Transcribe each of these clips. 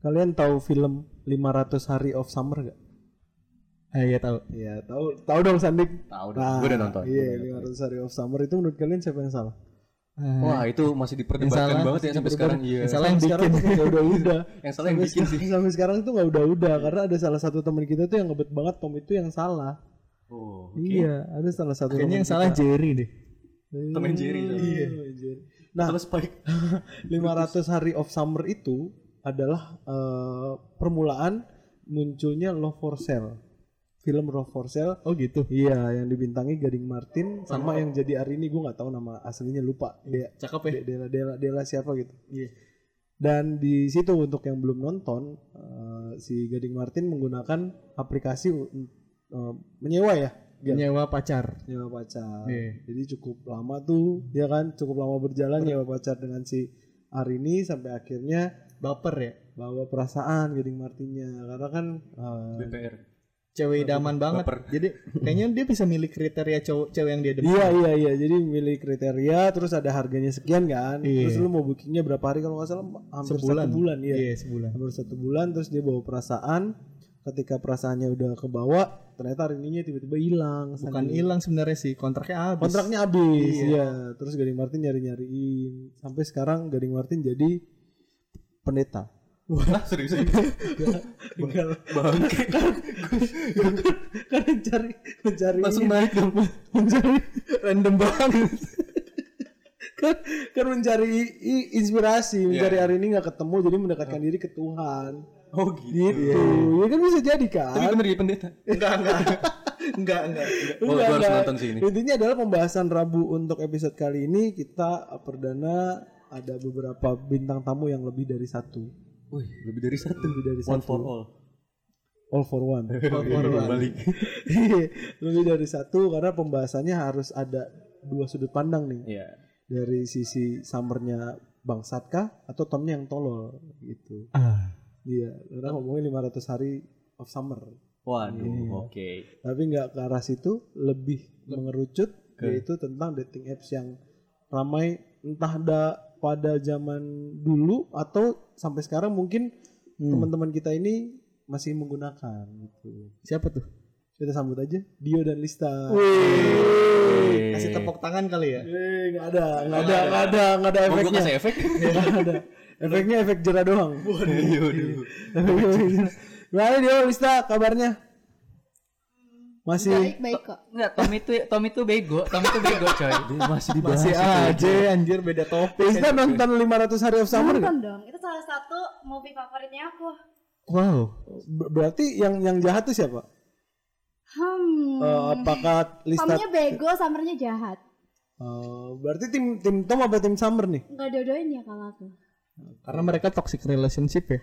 Kalian tahu film 500 Hari of Summer gak? Eh iya tahu. Iya, tahu tahu dong Sandik. Tahu dong. Gua udah nonton. Iya, 500 Hari of Summer itu menurut kalian siapa yang salah? Eh, Wah itu masih diperdebatkan salah- banget ya sampai sekarang. Iya. yang salah yang bikin. tuh nggak udah-udah. Yang salah yang Sampai bikin sih. sekarang- Sampai sekarang tuh nggak udah-udah karena ada salah satu teman kita tuh yang ngebet banget Tom itu yang salah. Oh. Iya, ada salah satu Kayaknya yang salah Jerry deh. kita. And Jerry. Iya. Nah, Terus Spike. 500 Hari of Summer itu adalah eh, permulaan munculnya Love for Sale. Film Love for Sale. Oh gitu. Iya, yang dibintangi Gading Martin sama yang jadi hari ini gue nggak tahu nama aslinya lupa. Dia Cakep ya. De- Dela Dela Dela siapa gitu. Dan di situ untuk yang belum nonton eh, si Gading Martin menggunakan aplikasi eh, menyewa ya, Gel? Nyewa pacar. nyewa pacar. Iya. Jadi cukup lama tuh, ya kan, cukup lama berjalan nyewa pacar dengan si Arini sampai akhirnya Baper ya. bawa perasaan Gading Martinnya karena kan eh, BPR. Cewek idaman banget. Baper. Jadi kayaknya dia bisa milih kriteria cowok cewek yang dia demen. Iya iya iya jadi milih kriteria terus ada harganya sekian kan Iya. terus lu mau bookingnya berapa hari kalau nggak salah hampir Sebulan. satu bulan ya Iya, sebulan. hampir satu bulan terus dia bawa perasaan ketika perasaannya udah kebawa ternyata hari ininya tiba-tiba hilang Bukan hilang sebenarnya sih, kontraknya habis. kontraknya habis iya terus Gading Martin nyari nyariin sampai sekarang Gading Martin jadi pendeta Lah serius. Bangke. kan mencari mencari Langsung naik dong. Mencari random banget. kan kan mencari i- inspirasi mencari Iya. hari ini nggak ketemu jadi mendekatkan diri ke Tuhan Oh gitu. gitu ya kan bisa jadi kan Tapi bener ya pendeta. Enggak, enggak. Enggak, enggak. Oh, Enggak, gua harus enggak. nonton sih ini. intinya adalah pembahasan Rabu untuk episode kali ini kita perdana ada beberapa bintang tamu yang lebih dari satu Wih, lebih dari satu. lebih dari One satu for all. all for one Balik. Iya, lebih dari satu karena pembahasannya harus ada dua sudut pandang nih Iya. dari sisi summernya Bang Satka atau Tomnya yang tolol gitu Ah. Iya, karena ngomongin 500 hari of summer. Waduh, oke. Tapi nggak ke arah situ, lebih mengerucut yaitu tentang dating apps yang ramai entah ada pada zaman dulu atau sampai sekarang mungkin teman-teman kita ini masih menggunakan gitu. Siapa tuh? Kita sambut aja Dio dan Lista. Kasih tepuk tangan kali ya. Eh, nggak ada, nggak ada, nggak ada, nggak ada Mau gue efeknya. kasih efek? Nggak ada. Efeknya efek jerah doang. Waduh. Gimana Dio, Lista kabarnya? Masih Baik-baik kok. Enggak, Tom itu Tom itu bego, Tom itu bego coy. Masih dibahas. Masih aja anjir beda topik. Lista nonton 500 hari of summer nggak? Nonton dong. Itu salah satu movie favoritnya aku. Wow. Ber- Berarti yang yang jahat tuh siapa? Hmm. Eh, apakah Lista? Tomnya bego, summernya jahat. Eh, berarti tim tim Tom apa tim Summer nih? Enggak dodoin ya kalau aku. Karena mereka toxic relationship ya.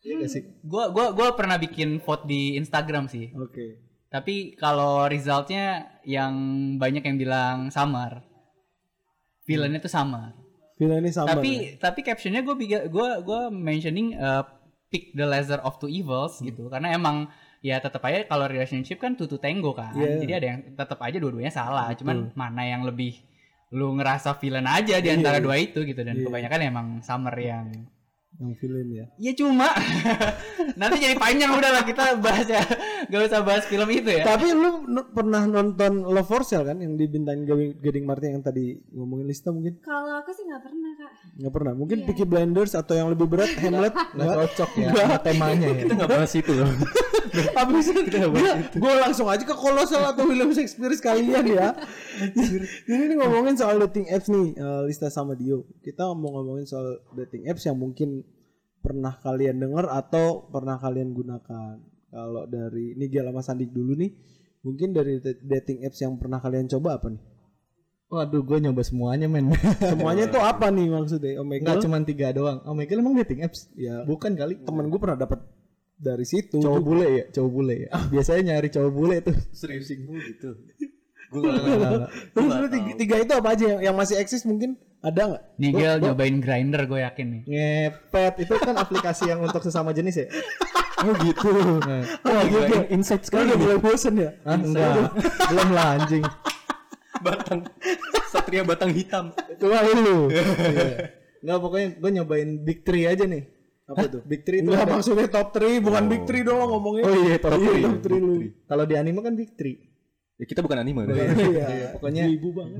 Iya gak sih? Gua gua gua pernah bikin vote di Instagram sih. Oke. Tapi kalau resultnya yang banyak yang bilang Summer. Villainnya tuh Summer. Film ini Summer. Tapi tapi captionnya gue gue gue mentioning uh, pick the lesser of two evils gitu karena emang ya tetap aja kalau relationship kan tutu tango kan Iya. jadi ada yang tetap aja dua-duanya salah cuman mana yang lebih lu ngerasa villain aja di antara dua itu gitu dan kebanyakan emang summer yang yang film ya. ya cuma nanti jadi panjang udah lah kita bahas ya gak usah bahas film itu ya Tapi lu pernah nonton Love for Sale kan yang dibintangin Gawi- Gading Martin yang tadi ngomongin Lista mungkin? Kalau aku sih nggak pernah kak. Nggak pernah. Mungkin Peaky Blinders atau yang lebih berat Hamlet. Nggak cocok ya sama temanya ya. Kita nggak bahas itu loh. Habis itu gue langsung aja ke Kolosal atau William Shakespeare sekalian ya. Jadi ini ngomongin soal dating apps nih, eh, Lista sama Dio. Kita mau ngomongin soal dating apps yang mungkin pernah kalian dengar atau pernah kalian gunakan. Kalau dari ini Gel sama Sandik dulu nih, mungkin dari da- dating apps yang pernah kalian coba apa nih? Waduh, gue nyoba semuanya men. Semuanya tuh apa nih maksudnya? Omegle? Enggak cuma tiga doang. Oh my God, emang dating apps? Ya, Bukan kali. temen gue pernah dapat dari situ. Cowok bule ya, cowok bule ya. Biasanya nyari cowok bule tuh. Serius gitu. Gue Terus lu tiga, tiga itu apa aja yang, yang masih eksis mungkin ada nggak? Nigel nyobain grinder gue yakin nih Ngepet itu kan aplikasi yang untuk sesama jenis ya. Oh gitu. Nah, Wah gitu. insight Sekarang udah mulai bosen ya? Ah, enggak. Belum lah anjing. batang satria batang hitam. Cuma lu. Iya. Enggak pokoknya gue nyobain Big Three aja nih. Apa tuh? Big Three itu Enggak maksudnya top 3 bukan big 3 dong lo ngomongnya. Oh iya, top Iya, three. top 3 lu. Kalau di anime kan Big Three. Ya, kita bukan anime. Iya. Pokoknya ibu banget.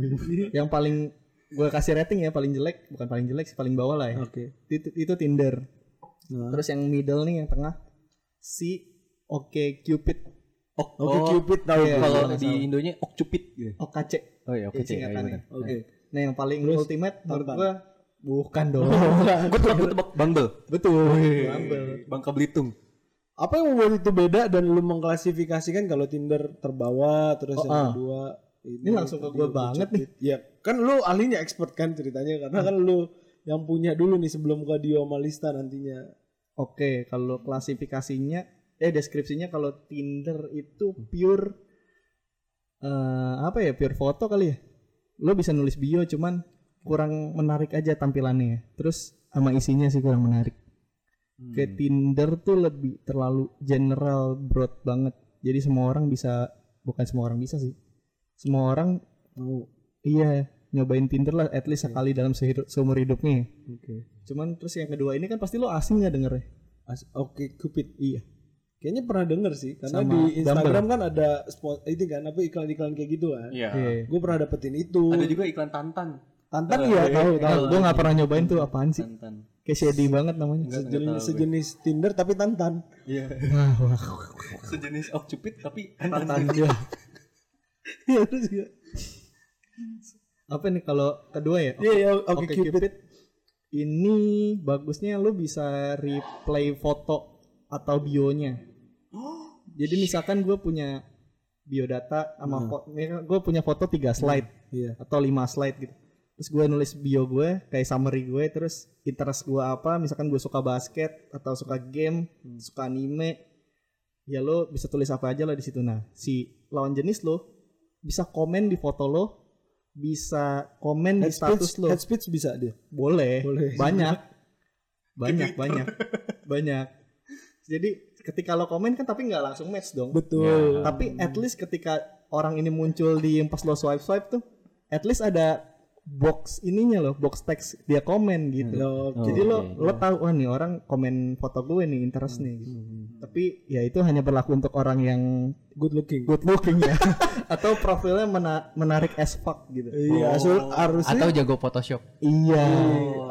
yang paling gue kasih rating ya paling jelek, bukan paling jelek sih paling bawah lah ya. Oke. Itu, itu Tinder. Nah. Terus yang middle nih yang tengah si Oke Cupid. Oh, Oke Cupid tahu. Iya. Kalau Salah, di. Indonya Okcupid gitu. OKC. Oh iya, oke. Ya. Oke. Nah yang paling ultimate menurut gue bukan dong. Gue tebak, tebak Bumble. Betul. Bumble. Bangka Belitung. Apa yang membuat itu beda dan lu mengklasifikasikan kalau Tinder terbawa terus Oh, yang ah. kedua Ini langsung ke gua Oke banget Cupid. Ya, kan lu ahlinya expert kan ceritanya karena kan lu yang punya dulu nih sebelum ke Dio sama Lista nantinya. Oke, kalau klasifikasinya eh deskripsinya kalau Tinder itu pure eh apa ya? Pure foto kali ya. Lo bisa nulis bio cuman kurang menarik aja tampilannya. Terus sama isinya sih kurang menarik. Kayak Tinder tuh lebih terlalu general broad banget. Jadi semua orang bisa bukan semua orang bisa sih. Semua orang Mau. iya nyobain Tinder lah at least sekali dalam sehidup, seumur hidupnya. Oke. Cuman terus yang kedua ini kan pasti lo asing nggak dengernya? As- Oke Cupid. Iya. Kayaknya pernah denger sih karena Sama di Instagram kan ada spot itu kan apa iklan-iklan kayak gitu kan. Iya. Iya. Gue pernah dapetin itu. Ada juga iklan Tantan. Tantan Oh, ya iya. tahu Tahu, tahu. gue nggak pernah nyobain tuh apaan sih? Tantan. Kayak shady banget namanya. Enggak, enggak Sejenis, tahu gue. sejenis Tinder tapi Tantan. Iya. Wah, wah. Sejenis Okcupid tapi Tantan Tantan. dia. Iya terus ya. Apa nih kalau kedua ya? Iya ya oke Oke Cupid. Cupid. Ini bagusnya lu bisa replay foto atau bionya. Jadi misalkan gue punya biodata sama foto, gue punya foto tiga slide Iya. atau lima slide gitu. Terus gue nulis bio gue kayak summary gue, terus interest gue apa, misalkan gue suka basket atau suka game, suka anime, ya lo bisa tulis apa aja lah di situ. Nah, si lawan jenis lo bisa komen di foto lo, bisa komen di Head status speech, lo. head speech bisa dia. Boleh, Boleh. banyak, banyak, banyak, banyak. Jadi ketika lo komen kan tapi nggak langsung match dong. Betul. Tapi at least ketika orang ini muncul di pas lo swipe swipe tuh, at least ada box ininya loh, box text dia komen gitu. Ya, oke. Jadi lo lo tahu wah nih orang komen foto gue nih interest nih. Gitu. Tapi ya itu hanya berlaku untuk orang yang good looking. good looking ya, atau profilnya mena- menarik as fuck gitu. Iya, asul- harusnya Atau jago Photoshop. Iya.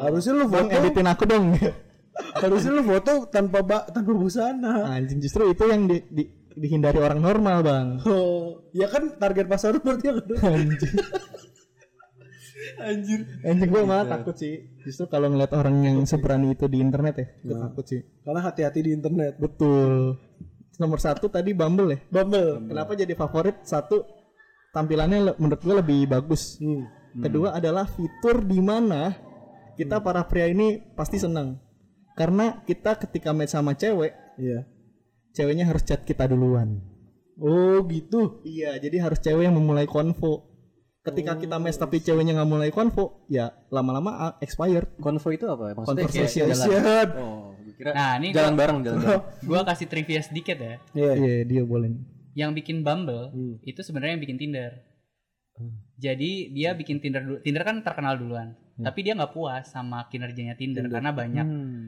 harusnya lu Bang foto editin aku dong. harusnya lu foto tanpa ba tanpa busana. Anjing justru itu yang di- di- dihindari orang normal bang. Oh, ya kan target pasar berarti yang kedua. Anjing. Anjir. Anjing gue malah takut sih. Justru kalau ngeliat orang yang seberani itu di internet ya, gue takut sih. Karena hati-hati di internet. Betul. Nomor satu tadi Bumble ya. Bumble. Kenapa jadi favorit? Satu tampilannya menurut gue lebih bagus. Hmm. Kedua adalah fitur di mana kita para pria ini pasti senang. Karena kita ketika match sama cewek, Iya. ceweknya harus chat kita duluan. Oh, gitu. Iya, jadi harus cewek yang memulai konvo. Ketika kita match tapi ceweknya nggak mulai konvo, ya lama-lama ah, expired. Konvo itu apa? Maksudnya Conversation. jalan. Oh, kira Nah, ini jalan gua- bareng, jalan bareng. Gua kasih trivia sedikit ya. Iya. Iya, dia boleh. nih. Yang bikin Bumble Hmm. itu sebenarnya yang bikin Tinder. Jadi dia bikin Tinder dulu. Tinder kan terkenal duluan. Tapi dia nggak puas sama kinerjanya Tinder, karena banyak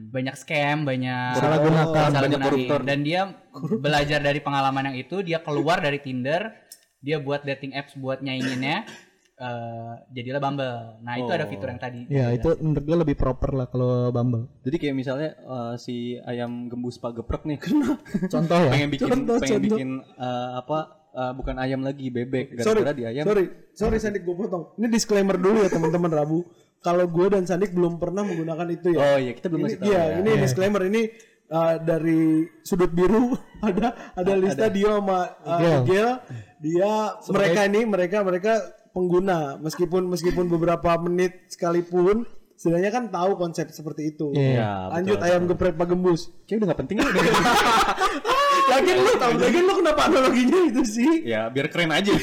banyak scam, banyak Salah gunakan, salah banyak koruptor. Dan dia belajar dari pengalaman yang itu, dia keluar dari Tinder, dia buat dating apps buat nyainginnya. eh, jadilah Bumble. Nah itu ada fitur yang tadi. Ya, itu menurut gue lebih proper lah kalau Bumble. Jadi kayak misalnya eh, si ayam gembus pak geprek nih, Contoh ya. pengen bikin Contoh, pengen contoh. bikin eh, apa eh, bukan ayam lagi bebek Sorry, gara-gara di ayam sorry, sorry Sandik gue potong. Ini disclaimer dulu ya teman-teman Rabu. Kalau gue dan Sandik belum pernah menggunakan itu ya. oh iya kita belum ini, masih tahu iya, ya. ini disclaimer ini uh, dari sudut biru ada ada lista dia sama uh, Gel. Gel. Dia mereka ini mereka mereka pengguna meskipun meskipun beberapa menit sekalipun setidaknya kan tahu konsep seperti itu. Iya. Ya, Lanjut betul, ayam geprek Pak Gembus. Kayak udah gak penting ya. Lagian lu tahu, lagian lu kenapa analoginya itu sih? ya biar keren aja.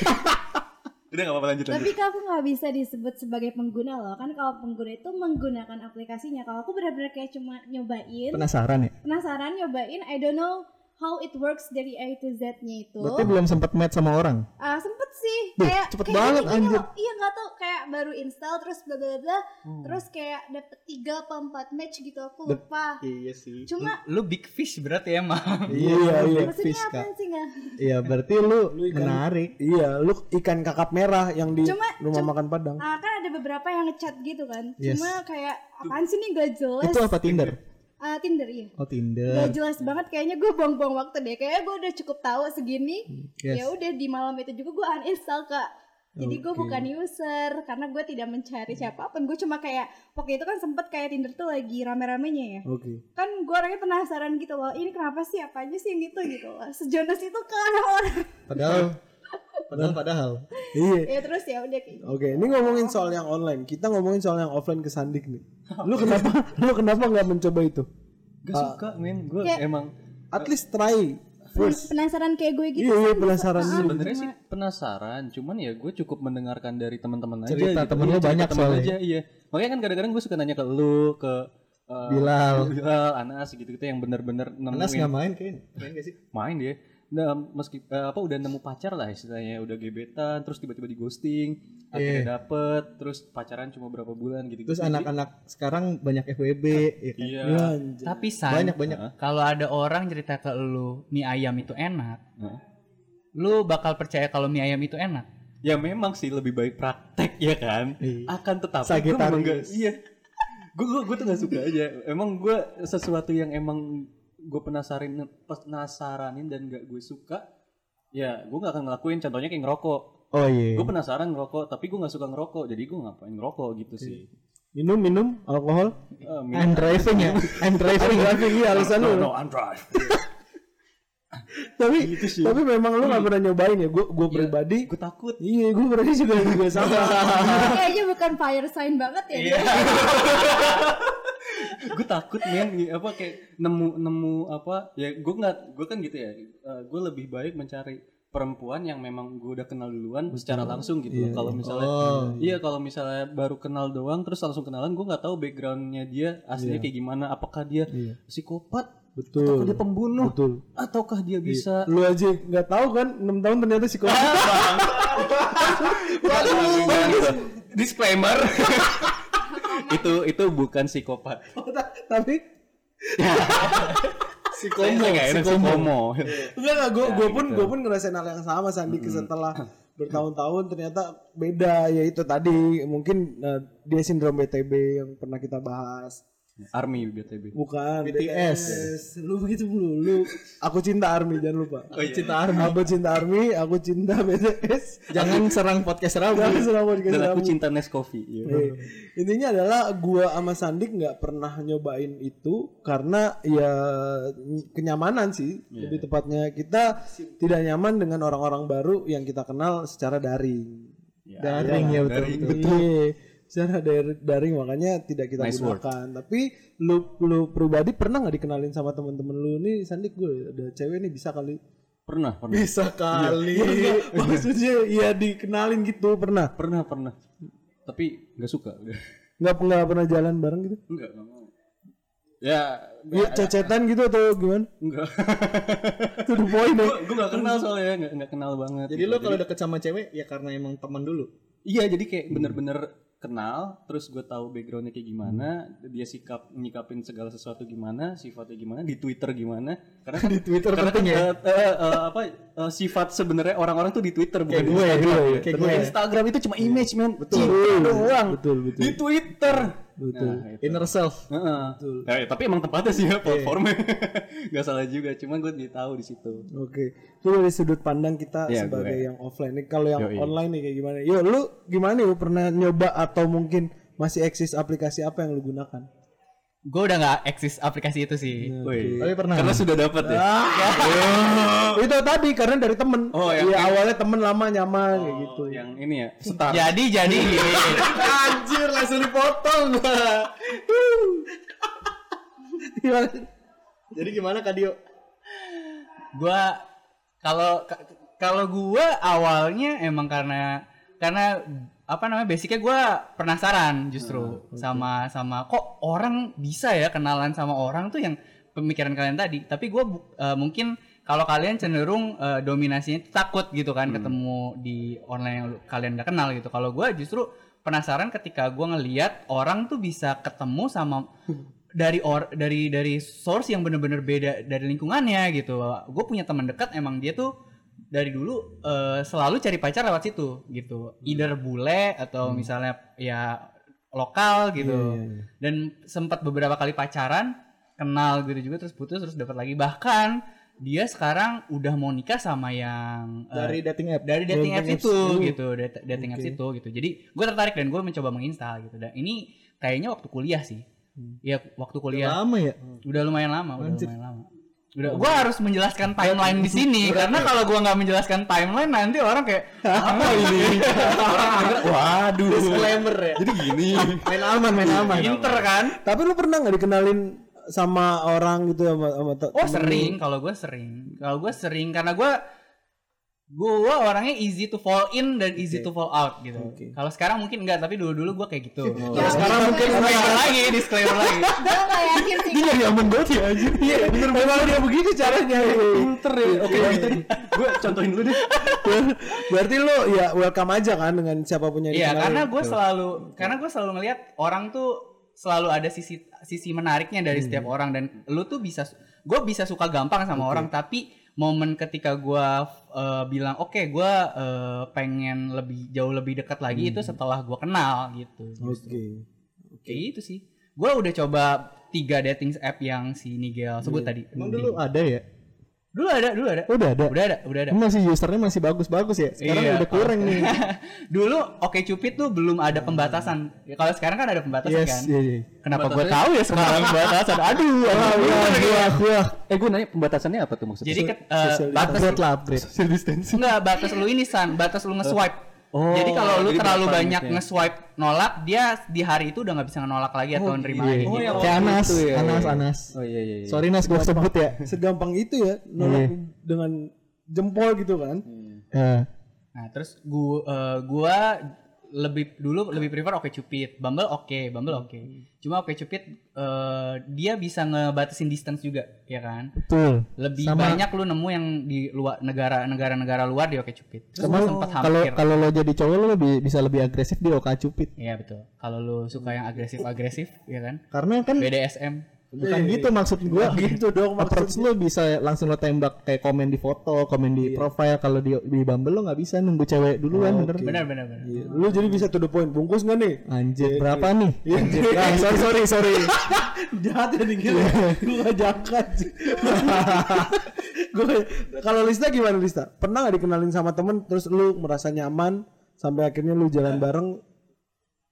udah gak apa-apa lanjut lanjut. Tapi kamu nggak bisa disebut sebagai pengguna loh kan kalau pengguna itu menggunakan aplikasinya. Kalau aku benar-benar kayak cuma nyobain, Penasaran ya? penasaran nyobain, I don't know how it works dari A to Z-nya itu. Berarti belum sempat match sama orang. Ah sempet sih Duh, kayak cepet kayak banget, gini- gini anjir. loh. Iya nggak tau kayak baru install terus bla bla bla Hmm. terus kayak dapet tiga apa empat match gitu aku lupa. Iya sih. Cuma Lu big fish berarti emang. Iya, iya, maksudnya fish apa kak. sih nggak? Iya, berarti lu, ikan- menarik. Iya, lu ikan kakap merah yang di Cuma- rumah makan Padang. Ah kan ada beberapa yang ngechat gitu kan. Yes. Cuma kayak apaan sih nih gak jelas. Itu apa Tinder? Ah Tinder iya. Oh Gak Tinder. jelas banget kayaknya gue buang-buang waktu deh. Kayaknya gue udah cukup tahu segini. Yes. Ya udah di malam itu juga gue uninstall kak. Jadi gue Oke. bukan user karena gue tidak mencari siapa pun. Gue cuma kayak waktu itu kan sempet kayak Tinder tuh lagi rame-ramenya ya. Oke. Kan gue orangnya penasaran gitu loh. Ini kenapa sih apa aja sih yang gitu gitu loh. Sejonas itu kan orang-orang. Padahal, padahal, padahal. Iya. ya terus ya udah kayak. Oke, ini ngomongin soal yang online. Kita ngomongin soal yang offline ke Sandik nih. Lu kenapa lu kenapa nggak mencoba itu? Gak suka men, gue Kayak- emang At least try first. Penasaran kayak gue gitu. Iya, iya penasaran dulu. sebenarnya sih penasaran, cuman ya gue cukup mendengarkan dari teman-teman aja. Cerita gitu. temen lu cerita banyak temen soalnya. aja, iya. Makanya kan kadang-kadang gue suka nanya ke lu, ke uh, Bilal. Bilal, Anas gitu-gitu yang bener-bener nemuin Anas nggak main kayaknya. Main gak sih? main dia. Nah, meski eh, apa udah nemu pacar lah istilahnya, udah gebetan, terus tiba-tiba di ghosting, akhirnya dapet, terus pacaran cuma berapa bulan gitu. Terus anak-anak sekarang banyak FWB, ya kan? Iya. Ya, anjir. Tapi San, Banyak banyak. kalau ada orang cerita ke lu mie ayam itu enak, Heeh. lu bakal percaya kalau mie ayam itu enak. Ya memang sih lebih baik praktek ya kan. Iya. Akan tetapi gue Sagitarius. memang gak, iya. Gue gue gue tuh gak suka aja. Emang gue sesuatu yang emang gue penasarin penasaranin dan gak gue suka. Ya gue gak akan ngelakuin. Contohnya kayak ngerokok. Oh iya. Gue penasaran ngerokok, tapi gue gak suka ngerokok. Jadi gue ngapain ngerokok gitu sih. Minum minum alkohol. Eh, I'm driving ya. I'm driving. Driving iya alasan lu. no, no, I'm drive. Tapi tapi memang lu nggak pernah nyobain ya. Gue gue pribadi. gue takut. Iya, gue berarti juga juga sama. Kayaknya bukan fire sign banget ya. Iya. gue takut men. Apa kayak nemu nemu apa ya gue nggak gue kan gitu ya gue lebih baik mencari perempuan yang memang gue udah kenal duluan secara langsung gitu. Kalau misalnya Oh. iya kalau misalnya baru kenal doang terus langsung kenalan gue nggak tahu backgroundnya dia aslinya kayak gimana. Apakah dia psikopat? Betul. ataukah dia pembunuh? Betul. ataukah dia bisa? Lu aja nggak tahu kan 6 tahun ternyata psikopat. disclaimer itu itu bukan psikopat. Tapi psikomo psikomo enggak enggak gue gue pun gue pun ngerasain hal yang sama Sandi setelah bertahun-tahun ternyata beda. Ya itu tadi mungkin eh, dia sindrom BTB yang pernah kita bahas army BTB bukan BTS. lu begitu dulu lu aku cinta army jangan lupa Oh, cinta army. aku cinta army aku cinta BTS Jangan serang podcast Rabu. jangan selama di dan aku cinta Nescoffee iya. Eh, intinya adalah gua sama Sandik nggak pernah nyobain itu karena ya kenyamanan sih lebih tepatnya kita tidak nyaman dengan orang-orang baru yang kita kenal secara daring Daring ya betul. Daring. betul. Iya, secara dar- daring makanya tidak kita Nice word. gunakan. Tapi lu lu pribadi pernah nggak dikenalin sama temen-temen lu? Nih Sandik gue ada cewek nih bisa kali. Pernah pernah. Bisa kali. Maksudnya ya dikenalin gitu pernah? Pernah pernah. Tapi nggak suka. Udah nggak nggak pernah jalan bareng gitu? Nggak nggak mau. Ya ya cecetan gitu atau gimana? Enggak to the point ya. gue nggak kenal soalnya nggak nggak kenal banget Jadi lo kalau deket sama cewek ya karena emang teman dulu. iya jadi kayak bener-bener kenal terus gue tahu backgroundnya kayak gimana dia sikap nyikapin segala sesuatu gimana sifatnya gimana di Twitter gimana karena kan Di Twitter karena penting kan, ya. eh, eh, eh, apa eh, sifat sebenarnya orang-orang tuh di Twitter bukan di gue, Instagram. gue, Kalau kayak gue. Instagram itu cuma image man betul Cinta doang betul betul di Twitter betul Nah, itu. Inner self. Heeh. Ya, tapi emang tempatnya sih ya platformnya. Gak salah juga, cuman gue tahu di situ. Oke, itu dari sudut pandang kita Iya, sebagai gue. yang offline. Nih kalau yang Yoi. online nih kayak gimana? Yo, lu gimana nih? Lu pernah nyoba atau mungkin masih eksis aplikasi apa yang lu gunakan? Gue udah nggak eksis aplikasi itu sih. Woi. Tapi pernah. Karena sudah dapat ya. itu tadi karena dari temen. Oh, yang- Iya, awalnya temen lama nyaman kayak gitu. Yang ini ya, star. Jadi jadi. Anjir, langsung dipotong. Gimana? Jadi gimana Kak Dio? gua kalau ka- kalau gua awalnya emang karena karena apa namanya basicnya gua penasaran justru sama sama kok orang bisa ya kenalan sama orang tuh yang pemikiran kalian tadi tapi gua bu- eh, mungkin kalau kalian cenderung eh, dominasinya takut gitu kan ketemu di online yang kalian udah kenal gitu. Kalau gue justru penasaran ketika gue ngeliat orang tuh bisa ketemu sama dari or dari dari source yang bener-bener beda dari lingkungannya gitu. Gue punya teman dekat emang dia tuh dari dulu eh, selalu cari pacar lewat situ gitu. Either bule atau misalnya ya lokal gitu. Dan sempat beberapa kali pacaran, kenal gitu juga terus putus terus dapat lagi. Bahkan dia sekarang udah mau nikah sama yang eh, Dari dating app. dari dating, apps, itu itu. gitu dat- dating apps itu gitu jadi gue tertarik dan gue mencoba menginstal gitu dan ini kayaknya waktu kuliah sih ya waktu kuliah Lama ya? udah lumayan lama udah lumayan lama udah gue harus menjelaskan timeline di sini karena kalau gue nggak menjelaskan timeline nanti orang kayak apa ini? Waduh. Disclaimer ya. Jadi gini. Main aman, main aman. pinter kan? Tapi lu pernah nggak dikenalin sama orang gitu sama sama oh sering. Kalau gue sering. Kalau gue sering karena gue gue orangnya easy to fall in dan easy to fall out gitu. Kalau sekarang mungkin enggak tapi dulu dulu gue kayak gitu. Ya, sekarang mungkin disclaimer lagi disclaimer lagi. Gue gak yakin sih. Dia nyari aman banget ya anjir. Iya, bener Memang dia begitu caranya. Pinter ya. Oke, gitu. gue contohin dulu deh. Berarti lu ya welcome aja kan dengan siapa pun yang Iya, karena gue selalu karena gue selalu ngelihat orang tuh selalu ada sisi sisi menariknya dari setiap orang dan lu tuh bisa gue bisa suka gampang sama orang tapi momen ketika gue eh, bilang oke gue eh, pengen lebih jauh lebih dekat lagi itu setelah gue kenal gitu. Oke. Kayak gitu sih. Gue udah coba tiga dating app yang si Nigel sebut tadi. Emang dulu ada ya? Dulu ada, dulu ada. Udah ada. Udah ada, udah ada. Masih usernya masih bagus-bagus ya. Sekarang Iya, udah kurang nih. Dulu Oke Cupid tuh belum ada pembatasan. Ya, kalau sekarang kan ada pembatasan Yes, kan. iya, iya. Kenapa gue tahu ya sekarang pembatasan? Aduh, wah, Wah, wah. Eh gue nanya pembatasannya apa tuh maksudnya? Jadi ke- eh, batas Upgrade lah, upgrade. social distancing. enggak batas lu ini san, batas lu nge-swipe. Oh, jadi kalau lu jadi terlalu banyak limitnya? nge-swipe nolak, dia di hari itu udah nggak bisa nolak lagi atau nerima lagi. Oh, gitu. yang Kayak Anas, Itu ya, Anas, iya. Anas. Oh iya iya. iya. Sorry Nas, gue sebut ya. Segampang itu ya nolak dengan jempol gitu kan. Ya. Nah, terus gua eh, gua lebih dulu lebih prefer Oke Cupid. Bumble oke, Bumble oke. Cuma Oke Cupid eh, dia bisa ngebatasin distance juga, ya kan? Betul. Lebih Sama- banyak lu nemu yang di luar negara negara-negara luar di Oke Cupid. Terus Sama kalau kalau lo jadi cowok lo lebih bisa lebih agresif di Oka Cupid. Iya betul. Kalau lu suka yang agresif-agresif, ya kan? Karena kan BDSM. Bukan gitu maksud gua. Gitu dong Approach lo bisa langsung lo tembak kayak komen di foto, komen di profile. Kalau di di Bumble lo nggak bisa nunggu cewek duluan bener. Benar benar benar. Iya. Lu jadi bisa to the point. Bungkus nggak nih? Anjir berapa nih? Iya. Anjir. Sorry sorry sorry. Jahat ya dikit. Gue gak jangka. Gue kalau Lista gimana Lista? Pernah gak dikenalin sama temen terus lu merasa nyaman sampai akhirnya lu jalan bareng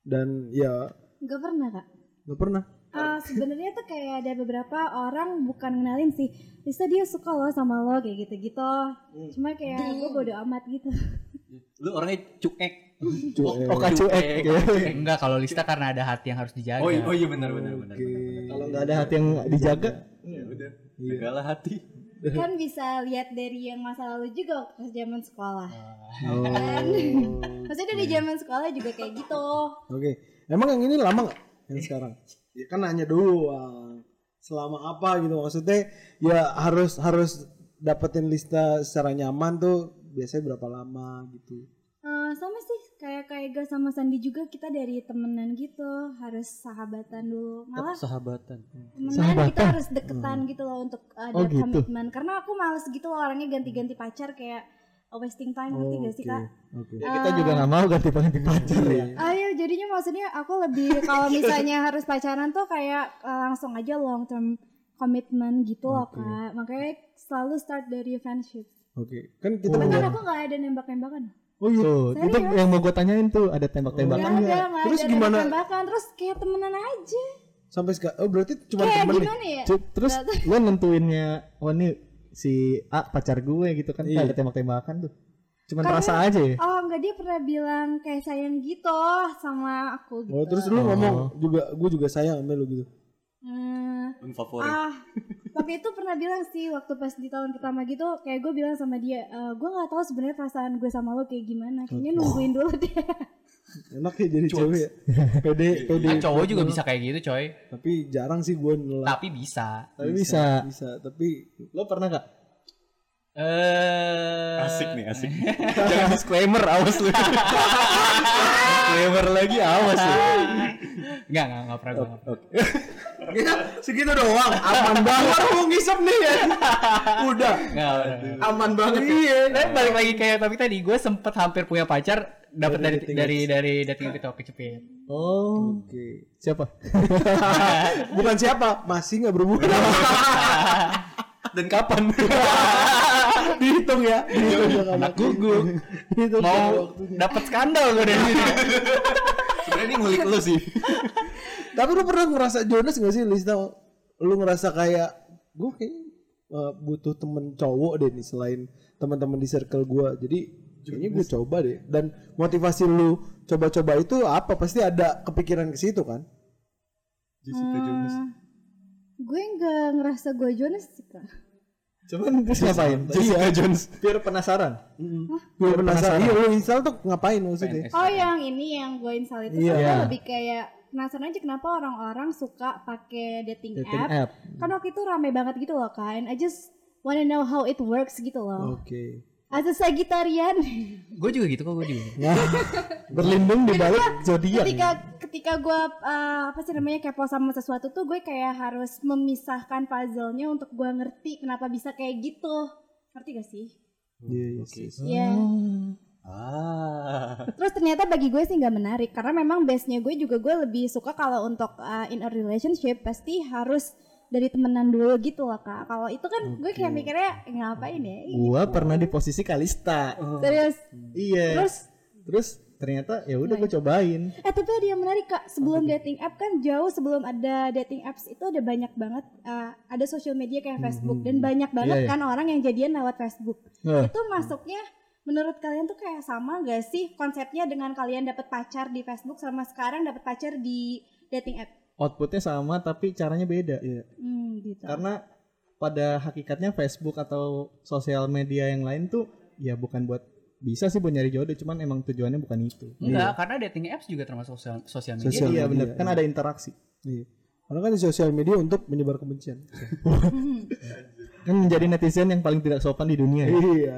dan ya Gak pernah kak. gak pernah. Ah, sebenarnya tuh kayak ada beberapa orang bukan kenalin sih Lisa dia suka loh sama lo kayak gitu-gitu cuma kayak gue bodo amat gitu Lu orangnya cuek. Oka cuek. Eh, enggak kalau Lista karena ada hati yang harus dijaga. Oh, i- oh iya benar benar benar. Kalau nggak ada hati yang dijaga, Ya udah. Jagalah hati. kan bisa lihat dari yang masa lalu juga pas zaman sekolah Oh. kan maksudnya dari zaman sekolah juga kayak gitu Oke. Emang yang ini lama gak? Yang sekarang? Ya kan nanya doang. Selama apa gitu maksudnya? Ya harus harus dapetin lista secara nyaman tuh biasanya berapa lama gitu. Eh, sama sih kayak kayak gue sama Sandi juga kita dari temenan gitu harus sahabatan dulu malah Sahabatan. temenan Sahabatan? kita harus deketan gitu loh untuk ada Oh, gitu. komitmen karena aku males gitu loh orangnya ganti-ganti pacar kayak uh, wasting time ngerti gak sih kak? Oke. ya kita juga nggak mau ganti ganti pacar ya. Ayo jadinya maksudnya aku lebih kalau misalnya harus pacaran tuh kayak uh, langsung aja long term komitmen gitu loh kak makanya selalu start dari friendship Oke. Kan kita tapi kan aku gak ada nembak-nembakan Oh iya. Tuh, itu yang mau gue tanyain tuh ada tembak-tembakan Gak nggak? ada, gak Terus ada gimana? nembak-nembakan Terus kayak temenan aja Sampai sekarang. Oh berarti cuma Kayak temen nih. ya? Terus lo nentuinnya, oh ini si A pacar gue gitu kan, Iya. ada tembak-tembakan tuh. Cuman rasa aja ya. Oh enggak dia pernah bilang kayak sayang gitu sama aku gitu Oh terus lu ngomong juga gue juga sayang sama lu gitu. Hmm, Unfavorit. ah waktu itu pernah bilang sih waktu pas di tahun pertama gitu kayak gue bilang sama dia e, gue nggak tahu sebenarnya perasaan gue sama lo kayak gimana kayaknya nungguin dulu deh Enak ya jadi cewek ya. Pede, pede. Kan cowok juga bisa kayak gitu, coy. Tapi jarang sih gue nolak. Tapi bisa. Tapi bisa. Bisa, tapi Lo pernah gak? Eh Asik nih, asik. Jangan disclaimer, awas lu. disclaimer lagi, awas lu. Enggak, enggak, enggak pernah gua. Nggak pernah. Ya, segitu doang. Aman banget. Baru mau ngisap nih ya. Udah. Enggak, udah. Aman banget. Iya. Tapi balik lagi kayak topik tadi, gue sempet hampir punya pacar dapat dari dari dari dating itu oke cepet. Oh. Oke. Siapa? Bukan siapa, masih nggak berhubungan. Dan kapan? Dihitung ya. Dihitung ya Anak gugu. Dihitung ya Mau dapat skandal gue dari sini. Sebenarnya ini ngulik lu sih. Tapi lu pernah ngerasa Jonas gak sih Lista? Lu ngerasa kayak gue kayaknya uh, butuh temen cowok deh nih selain teman-teman di circle gue. Jadi kayaknya gue coba deh. Dan motivasi lu coba-coba itu apa? Pasti ada kepikiran ke situ kan? Jessica Jones. Gue nggak ngerasa gue Jonas sih kak. Cuman terus ngapain? Jessica Jones. Biar penasaran. Gue penasaran. Iya lu install tuh ngapain maksudnya? PNS. Oh yang ini yang gue install itu Iya. sebenarnya lebih kayak penasaran aja kenapa orang-orang suka pakai dating, Dating app. app. Kan waktu itu rame banget gitu loh kan. I just wanna know how it works gitu loh. Oke. As a Sagittarian, gue juga gitu kok gue juga. Nah, berlindung di balik zodiak. ketika ketika gue uh, apa sih namanya kepo sama sesuatu tuh gue kayak harus memisahkan puzzle-nya untuk gue ngerti kenapa bisa kayak gitu. Ngerti gak sih? Iya, iya, iya. Iya. Ah. Terus ternyata bagi gue sih nggak menarik karena memang base-nya gue juga gue lebih suka kalau untuk uh, in a relationship pasti harus dari temenan dulu gitu loh kak. Kalau itu kan gue kayak mikirnya "Eh, ngapain ya? Ih, Gua pernah di posisi Kalista. Serius. Iya. Terus Terus ternyata ya udah gue cobain. eh tapi ada yang menarik kak. Sebelum dating app kan jauh sebelum ada dating apps itu ada banyak banget uh, ada social media kayak Facebook dan banyak banget Iya, iya. kan orang yang jadian lewat Facebook. Nah, Itu masuknya menurut kalian tuh kayak sama gak sih konsepnya dengan kalian dapat pacar di Facebook sama sekarang dapat pacar di dating app? outputnya sama tapi caranya beda. Hmm, gitu. Karena pada hakikatnya Facebook atau sosial media yang lain tuh ya bukan buat bisa sih buat nyari jodoh, cuman emang tujuannya bukan itu. Enggak, karena dating apps juga termasuk sosial, sosial media. Sosial iya media, bener, kan ada interaksi. Iya. Karena kan di sosial media untuk menyebar kebencian. Kan menjadi netizen yang paling tidak sopan di dunia. ya. iya,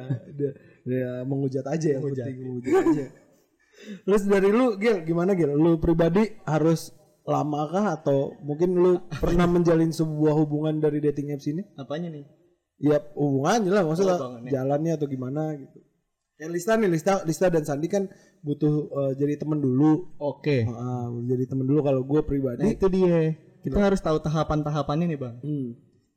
dia menghujat aja yang penting menghujat aja. Terus dari lu, Gil, gimana Gil? Lu pribadi harus lama kah atau mungkin lu pernah menjalin sebuah hubungan dari dating apps ini? Apanya nih? Ya hubungannya lah, maksudnya Oh, hubungannya. jalannya atau gimana gitu. Ya Lista nih, Lista, Lista dan Sandi kan butuh eh, jadi temen dulu. Oke. Ah, jadi temen dulu kalau gue Nah pribadi. itu dia. Kita harus tahu tahapan-tahapannya nih bang. Hmm.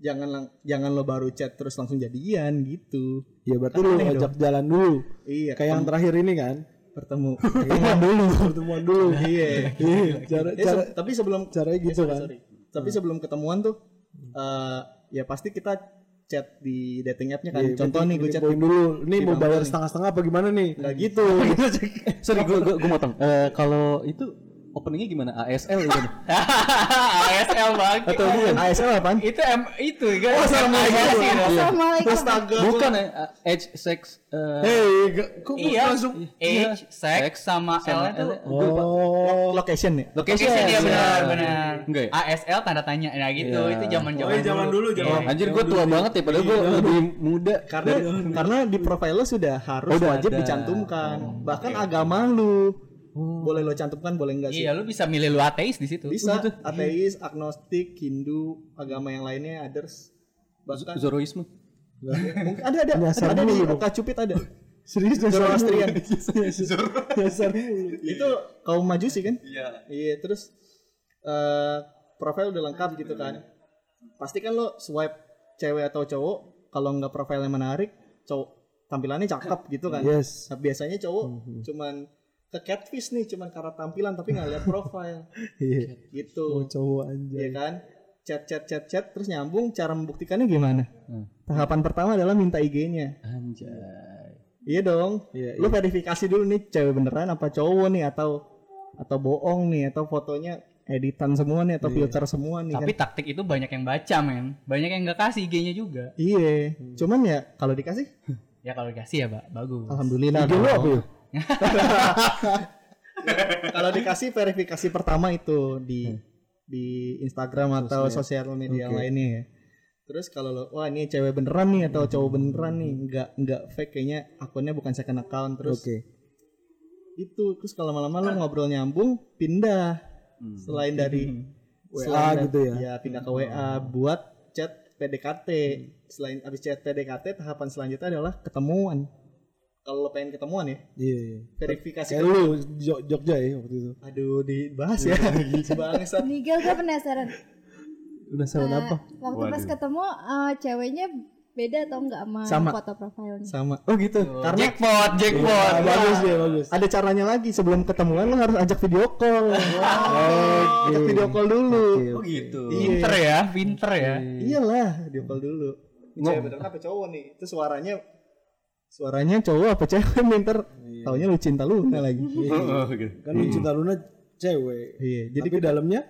Jangan lang- jangan lo baru chat terus langsung jadian gitu. Ya berarti lu Aneh ajak jalan dulu. Iya. Kayak yang terakhir ini kan. bertemu pertemuan dulu. Pertemuan dulu. Iya. Iya, cara Eh, cara se- tapi sebelum caranya gitu sorry, kan. sorry. Tapi sebelum ketemuan tuh eh ya pasti kita chat di dating app-nya kan. Iya, Contoh nih gue chat poin dulu. Ini di mau bayar nih. setengah-setengah apa gimana nih? Enggak gitu. Sorry, gue gue motong. Eh kalau itu openingnya gimana? ASL gitu. ASL bang. Atau bukan? ASL apaan? Itu em itu kan. Oh, Assalamualaikum. Assalamualaikum. Astaga. Bukan ya, age, sex, uh, Hei, gak- kok Iya, langsung age, sex sama L sama itu. Oh. Location ya? location. Iya. benar benar. Enggak ya? ASL tanda tanya. Nah gitu, Iya. itu zaman-zaman. Oh, iya, zaman dulu, zaman- Iya. Anjir gue tua banget ya, padahal gue lebih muda. Karena karena di profile lo sudah harus Udah wajib dicantumkan. Bahkan agama lu. Boleh lo cantumkan, boleh enggak sih? Iya, lu bisa milih lu ateis di situ. Bisa ateis, agnostik, Hindu, agama yang lainnya, others. Bahkan Zoroisme. mungkin ada ada Nyasar ada di dong. Oka Cupid ada. serius Zoroastrian. Dasar itu kaum majusi kan? Iya. Iya, terus eh profile udah lengkap gitu kan. Pasti kan lo swipe cewek atau cowok kalau nggak profilnya menarik, cowok tampilannya cakep gitu kan. Yes. Nah, biasanya cowok cuman ke catfish nih cuman karena tampilan tapi nggak lihat profile Iya. gitu. Oh, cowok anjay. Iya kan? Chat chat chat chat terus nyambung cara membuktikannya gimana? Hmm. Tahapan pertama adalah minta IG-nya. Anjay. Iya dong. Iya, Lu verifikasi dulu nih cewek beneran apa cowok nih atau atau bohong nih atau fotonya editan semua nih atau Iya. filter semua nih Tapi kan. taktik itu banyak yang baca, men. Banyak yang nggak kasih IG-nya juga. Iya. Hmm. Cuman ya kalau dikasih Ya kalau dikasih ya, Pak, bagus. alhamdulillah. IG lu apa ya? kalau dikasih verifikasi pertama itu di Hmm. di Instagram atau sosial media Oke. lainnya ya. Terus kalau lo, wah ini cewek beneran nih atau cowok beneran nih, nggak nggak fake kayaknya akunnya bukan second account terus Oke. itu terus kalau lama-lama lo ngobrol nyambung pindah selain dari WA selain da- gitu ya? ya pindah ke WA buat chat PDKT selain abis chat PDKT tahapan selanjutnya adalah ketemuan kalau lo pengen ketemuan ya Iya. iya. verifikasi Kayak lu Jog- Jogja ya waktu itu. aduh dibahas ya bangsat Nigel gue penasaran. Udah salah Eh, apa? waktu pas ketemu eh, ceweknya beda atau enggak sama, Sama. foto profilnya? sama Oh gitu. karena jackpot, jackpot. Ah, bagus dia, bagus. ada caranya lagi sebelum ketemuan lo harus ajak video call ajak video call dulu Oke, Oh oke. gitu. Pinter ya, pinter ya. iyalah video call dulu ini cewek beneran apa cowok nih itu suaranya suaranya cowok apa cewek? Minter. Taunya lu cinta lu lagi. Oh, gitu. Kan lu cinta Luna cewek. iya jadi Tapi dalamnya?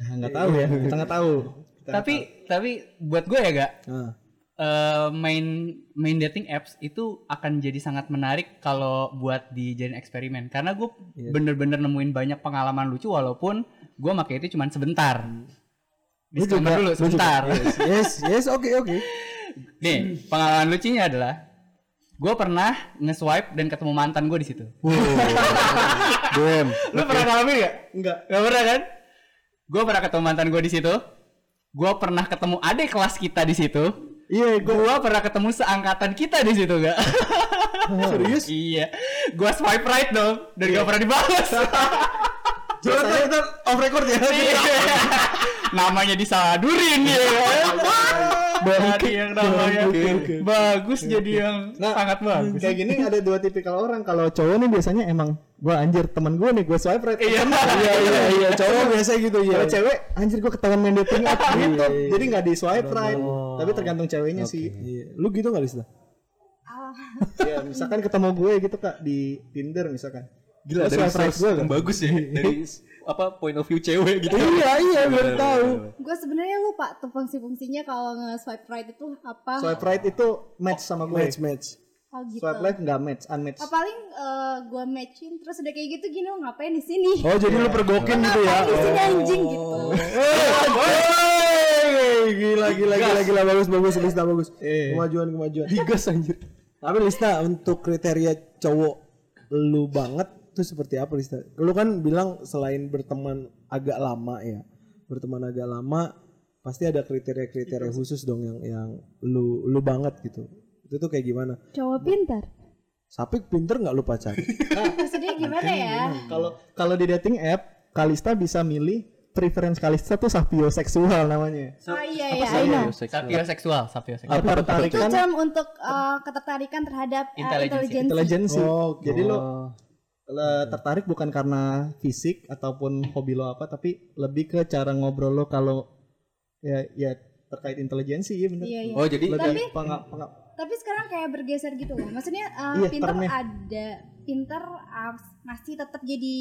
Ah, nggak tahu ya. Kita nggak tahu. Kita Tapi tapi buat gue ya gak nah, eh, main main dating apps itu akan jadi sangat menarik kalau buat dijadiin eksperimen. Karena gue bener-bener nemuin banyak pengalaman lucu walaupun gue pakai itu cuma sebentar. Disclaimer dulu sebentar. yes, yes, oke oke. Nih pengalaman lucunya adalah gue pernah nge-swipe dan ketemu mantan gue di situ. Damn. Lu pernah ngalamin gak? nggak Gak pernah kan? Gue pernah ketemu mantan gue di situ. Gue pernah ketemu adik kelas kita di situ. iya gue Gue pernah ketemu seangkatan kita di situ gak? Serius? iya. Gue swipe right dong dan gak pernah dibalas. Jangan kita off record ya. namanya disaladurin ya kan? Dari yang namanya bagus jadi yang Nah, sangat bagus. kayak gini ada dua tipikal orang. Kalau cowok nih biasanya emang gua anjir teman gue nih gue swipe right. Iya. Iya iya iya, cowok biasa gitu ya. kalau cewek anjir gue ketahuan main dating app. Gitu. jadi nggak di swipe right. tapi tergantung ceweknya sih. Iya. Lu gitu enggak Lista? Ah, ya misalkan ketemu gue gitu kak di Tinder misalkan. Gila dari swipe right gue yang kan bagus ya. Dari apa point of view cewek gitu. Iya iya baru tahu. gue sebenarnya lupa tuh fungsi-fungsinya kalau nge-swipe right itu apa? swipe right itu match sama gue Match match. Oh gitu. swipe left nggak match unmatch Oh, paling eh, gue matchin terus udah kayak gitu gini lo ngapain di sini? Oh jadi lu pergokin gitu ya? Ngapain di sini anjing gitu. Hey, gila gila gila gila bagus bagus Lista bagus. Eh. Kemajuan kemajuan. Digas anjir. Tapi Lista untuk kriteria cowok lu banget tuh seperti apa Lista? Lu kan bilang selain berteman agak lama ya. Berteman agak lama pasti ada kriteria-kriteria khusus dong yang yang lu lu banget gitu. Itu tuh kayak gimana? Cowok pintar. Sapik pinter nggak lu pacar? Maksudnya gimana ya? kalau kalau di dating app Kalista bisa milih preference Kalista tuh sapioseksual namanya Oh iya iya, seksual, sapio seksual. apa Itu tertarikan term untuk eh, ketertarikan terhadap eh, Intelligence. intelijensi. intelijensi Oh, jadi lo lo tertarik bukan karena fisik ataupun hobi lo apa tapi lebih ke cara ngobrol lo kalau ya ya terkait intelijensi ya bener Iya iya. Oh jadi lebih penga- Tapi sekarang kayak bergeser gitu loh. Maksudnya eh, Iya, pinter termnya. ada, pinter eh, masih tetap jadi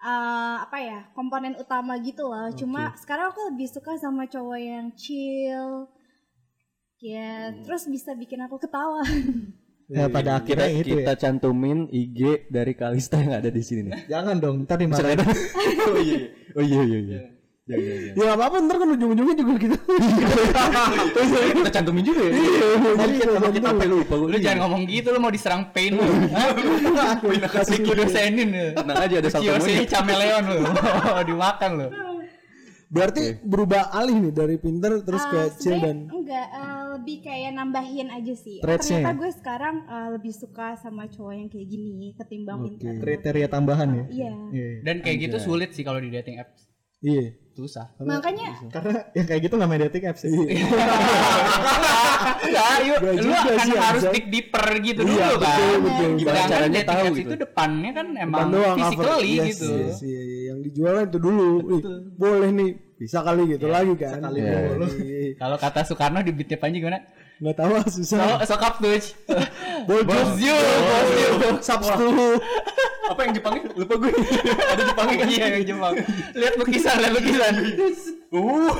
eh, apa ya komponen utama gitu loh. Cuma sekarang aku lebih suka sama cowok yang chill. Ya, terus bisa bikin aku ketawa. ya pada kita akhirnya itu kita ya cantumin IG dari Kalista yang ada di sini nih. jangan dong ntar dimarahin oh iya. Oh iya iya iya. Ya, ya, ya. Ya nggak apa-apa ntar kan ujung-ujungnya juga gitu. kita cantumin juga ya. Jadi kita kita apa lupa Lu jangan ngomong gitu, lu mau diserang pain lu. aku kasih Kasih dosenin lu. Tenang aja ada Kiyoshi monyet. chameleon lu. Oh, dimakan lu. Berarti berubah alih nih dari pinter terus ke Eh, chill dan enggak eh, lebih kayak nambahin aja sih. Oh, Traitsnya ternyata ya? gue sekarang eh, lebih suka sama cowok yang kayak gini ketimbang pintar. kriteria tambahan ya Iya. Iya. Dan kayak gitu sulit sih kalau di dating apps. iya. Susah. Makanya karena yang kayak gitu nggak main dating apps ya. Enggak, yuk, lu juga akan sih, harus dig deeper gitu Iya, dulu kan. betul, betul. Gimana Sedangkan caranya dating tahu apps gitu. itu depannya kan Depan emang doang cover. physically Yes, gitu. yes, iya, iya. Yang dijual itu dulu. Ih, boleh nih. Bisa kali gitu lagi kan. kali dulu. iya. Kalau kata Soekarno di beat aja gimana? Nggak tahu ah, So, susah. sokap tuh. Bos you, bos you. Sabtu. Apa yang Jepangnya? Lupa gue. ada Jepangnya kan? Iya, yang Jepang. Lihat lukisan, lihat lukisan. Uh.